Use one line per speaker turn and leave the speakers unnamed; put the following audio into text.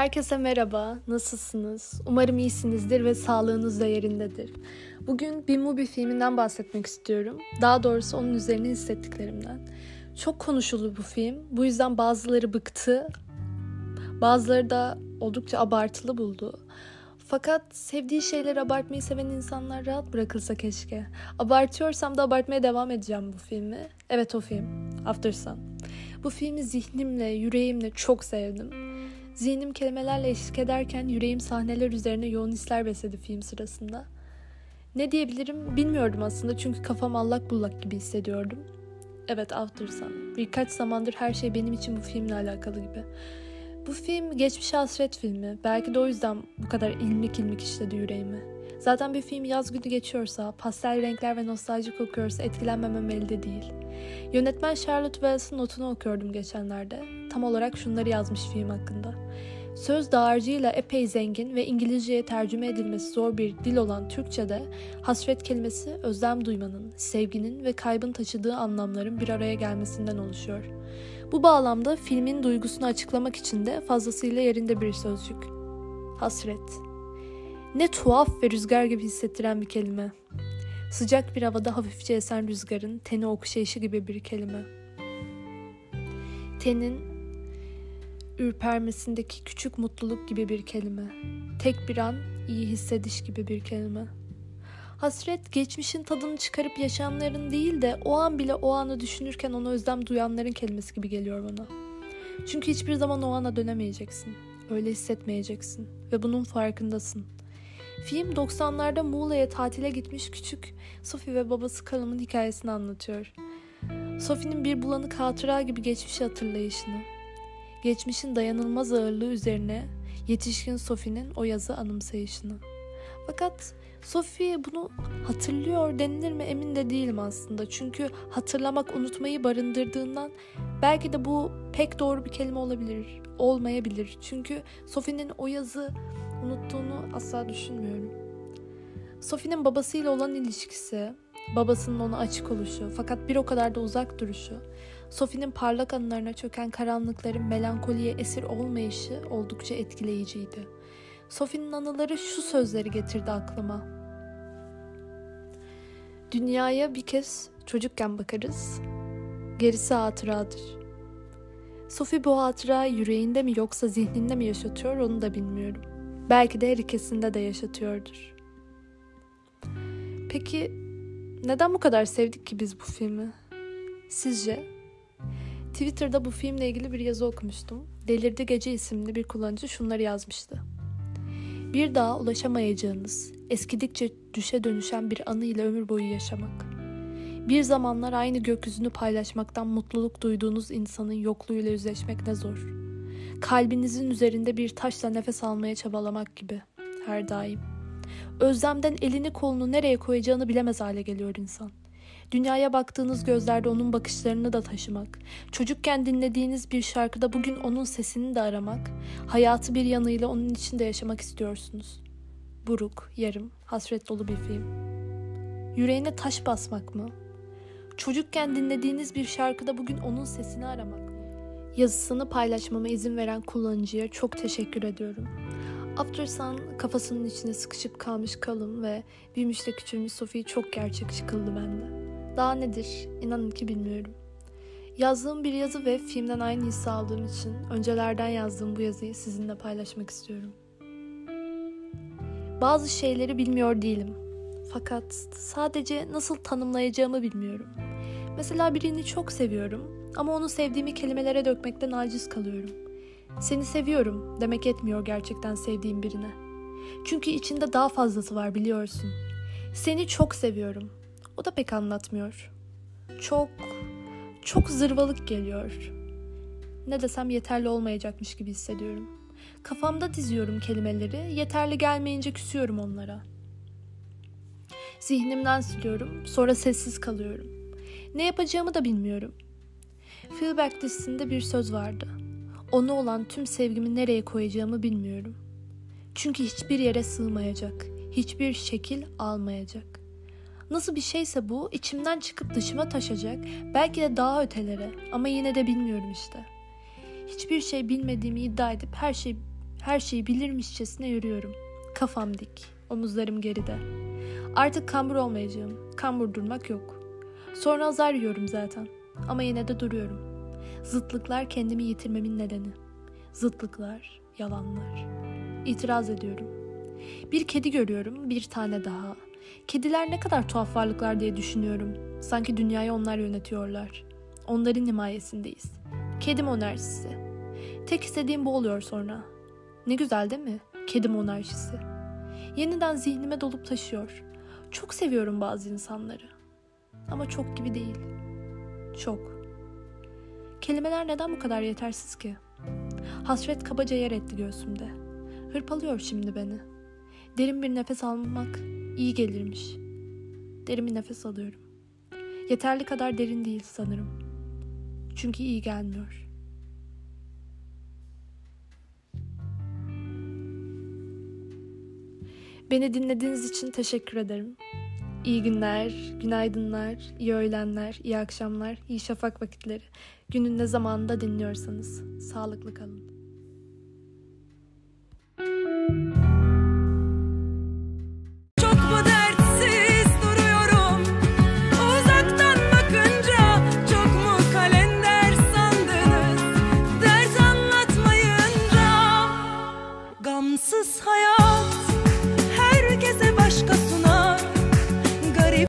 Herkese merhaba, nasılsınız? Umarım iyisinizdir ve sağlığınız da yerindedir. Bugün bir movie filminden bahsetmek istiyorum. Daha doğrusu onun üzerine hissettiklerimden. Çok konuşuldu bu film. Bu yüzden bazıları bıktı. Bazıları da oldukça abartılı buldu. Fakat sevdiği şeyleri abartmayı seven insanlar rahat bırakılsa keşke. Abartıyorsam da abartmaya devam edeceğim bu filmi. Evet o film. After Sun. Bu filmi zihnimle, yüreğimle çok sevdim. Zihnim kelimelerle eşlik ederken yüreğim sahneler üzerine yoğun hisler besledi film sırasında. Ne diyebilirim bilmiyordum aslında çünkü kafam allak bullak gibi hissediyordum. Evet After Sun. Birkaç zamandır her şey benim için bu filmle alakalı gibi. Bu film geçmiş hasret filmi. Belki de o yüzden bu kadar ilmik ilmik işledi yüreğimi. Zaten bir film yaz günü geçiyorsa, pastel renkler ve nostalji kokuyorsa etkilenmemem elde değil. Yönetmen Charlotte Wells'ın notunu okuyordum geçenlerde. Tam olarak şunları yazmış film hakkında. Söz dağarcığıyla epey zengin ve İngilizceye tercüme edilmesi zor bir dil olan Türkçe'de hasret kelimesi özlem duymanın, sevginin ve kaybın taşıdığı anlamların bir araya gelmesinden oluşuyor. Bu bağlamda filmin duygusunu açıklamak için de fazlasıyla yerinde bir sözcük. Hasret. Ne tuhaf ve rüzgar gibi hissettiren bir kelime. Sıcak bir havada hafifçe esen rüzgarın teni okşayışı gibi bir kelime. Tenin ürpermesindeki küçük mutluluk gibi bir kelime. Tek bir an iyi hissediş gibi bir kelime. Hasret geçmişin tadını çıkarıp yaşayanların değil de o an bile o anı düşünürken ona özlem duyanların kelimesi gibi geliyor bana. Çünkü hiçbir zaman o ana dönemeyeceksin. Öyle hissetmeyeceksin ve bunun farkındasın. Film 90'larda Muğla'ya tatile gitmiş küçük Sophie ve babası Callum'un hikayesini anlatıyor. Sophie'nin bir bulanık hatıra gibi geçmişi hatırlayışını, geçmişin dayanılmaz ağırlığı üzerine yetişkin Sophie'nin o yazı anımsayışını. Fakat Sophie bunu hatırlıyor denilir mi emin de değilim aslında. Çünkü hatırlamak unutmayı barındırdığından belki de bu pek doğru bir kelime olabilir, olmayabilir. Çünkü Sophie'nin o yazı unuttuğunu asla düşünmüyorum. Sophie'nin babasıyla olan ilişkisi, babasının ona açık oluşu fakat bir o kadar da uzak duruşu, Sophie'nin parlak anılarına çöken karanlıkların melankoliye esir olmayışı oldukça etkileyiciydi. Sophie'nin anıları şu sözleri getirdi aklıma. Dünyaya bir kez çocukken bakarız, gerisi hatıradır. Sophie bu hatıra yüreğinde mi yoksa zihninde mi yaşatıyor onu da bilmiyorum. Belki de her ikisinde de yaşatıyordur. Peki neden bu kadar sevdik ki biz bu filmi? Sizce? Twitter'da bu filmle ilgili bir yazı okumuştum. Delirdi Gece isimli bir kullanıcı şunları yazmıştı. Bir daha ulaşamayacağınız, eskidikçe düşe dönüşen bir anı ile ömür boyu yaşamak. Bir zamanlar aynı gökyüzünü paylaşmaktan mutluluk duyduğunuz insanın yokluğuyla yüzleşmek ne zor. Kalbinizin üzerinde bir taşla nefes almaya çabalamak gibi her daim. Özlemden elini kolunu nereye koyacağını bilemez hale geliyor insan. Dünyaya baktığınız gözlerde onun bakışlarını da taşımak, çocukken dinlediğiniz bir şarkıda bugün onun sesini de aramak, hayatı bir yanıyla onun içinde yaşamak istiyorsunuz. Buruk, yarım, hasret dolu bir film. Yüreğine taş basmak mı? Çocukken dinlediğiniz bir şarkıda bugün onun sesini aramak mı? Yazısını paylaşmama izin veren kullanıcıya çok teşekkür ediyorum. After kafasının içine sıkışıp kalmış kalım ve büyümüş de küçülmüş Sophie çok gerçekçi kıldı bende. Daha nedir? İnanın ki bilmiyorum. Yazdığım bir yazı ve filmden aynı hissi aldığım için öncelerden yazdığım bu yazıyı sizinle paylaşmak istiyorum. Bazı şeyleri bilmiyor değilim. Fakat sadece nasıl tanımlayacağımı bilmiyorum. Mesela birini çok seviyorum ama onu sevdiğimi kelimelere dökmekten aciz kalıyorum. Seni seviyorum demek etmiyor gerçekten sevdiğim birine. Çünkü içinde daha fazlası var biliyorsun. Seni çok seviyorum o da pek anlatmıyor. Çok, çok zırvalık geliyor. Ne desem yeterli olmayacakmış gibi hissediyorum. Kafamda diziyorum kelimeleri, yeterli gelmeyince küsüyorum onlara. Zihnimden siliyorum, sonra sessiz kalıyorum. Ne yapacağımı da bilmiyorum. Feelback dizisinde bir söz vardı. Ona olan tüm sevgimi nereye koyacağımı bilmiyorum. Çünkü hiçbir yere sığmayacak, hiçbir şekil almayacak. Nasıl bir şeyse bu içimden çıkıp dışıma taşacak. Belki de daha ötelere ama yine de bilmiyorum işte. Hiçbir şey bilmediğimi iddia edip her şey Her şeyi bilirmişçesine yürüyorum. Kafam dik, omuzlarım geride. Artık kambur olmayacağım. Kambur durmak yok. Sonra azar yiyorum zaten. Ama yine de duruyorum. Zıtlıklar kendimi yitirmemin nedeni. Zıtlıklar, yalanlar. İtiraz ediyorum. Bir kedi görüyorum, bir tane daha. Kediler ne kadar tuhaf varlıklar diye düşünüyorum. Sanki dünyayı onlar yönetiyorlar. Onların himayesindeyiz. Kedi monarşisi. Tek istediğim bu oluyor sonra. Ne güzel değil mi? Kedi monarşisi. Yeniden zihnime dolup taşıyor. Çok seviyorum bazı insanları. Ama çok gibi değil. Çok. Kelimeler neden bu kadar yetersiz ki? Hasret kabaca yer etti göğsümde. Hırpalıyor şimdi beni. Derin bir nefes almak iyi gelirmiş. Derin bir nefes alıyorum. Yeterli kadar derin değil sanırım. Çünkü iyi gelmiyor. Beni dinlediğiniz için teşekkür ederim. İyi günler, günaydınlar, iyi öğlenler, iyi akşamlar, iyi şafak vakitleri. Günün ne zamanında dinliyorsanız sağlıklı kalın.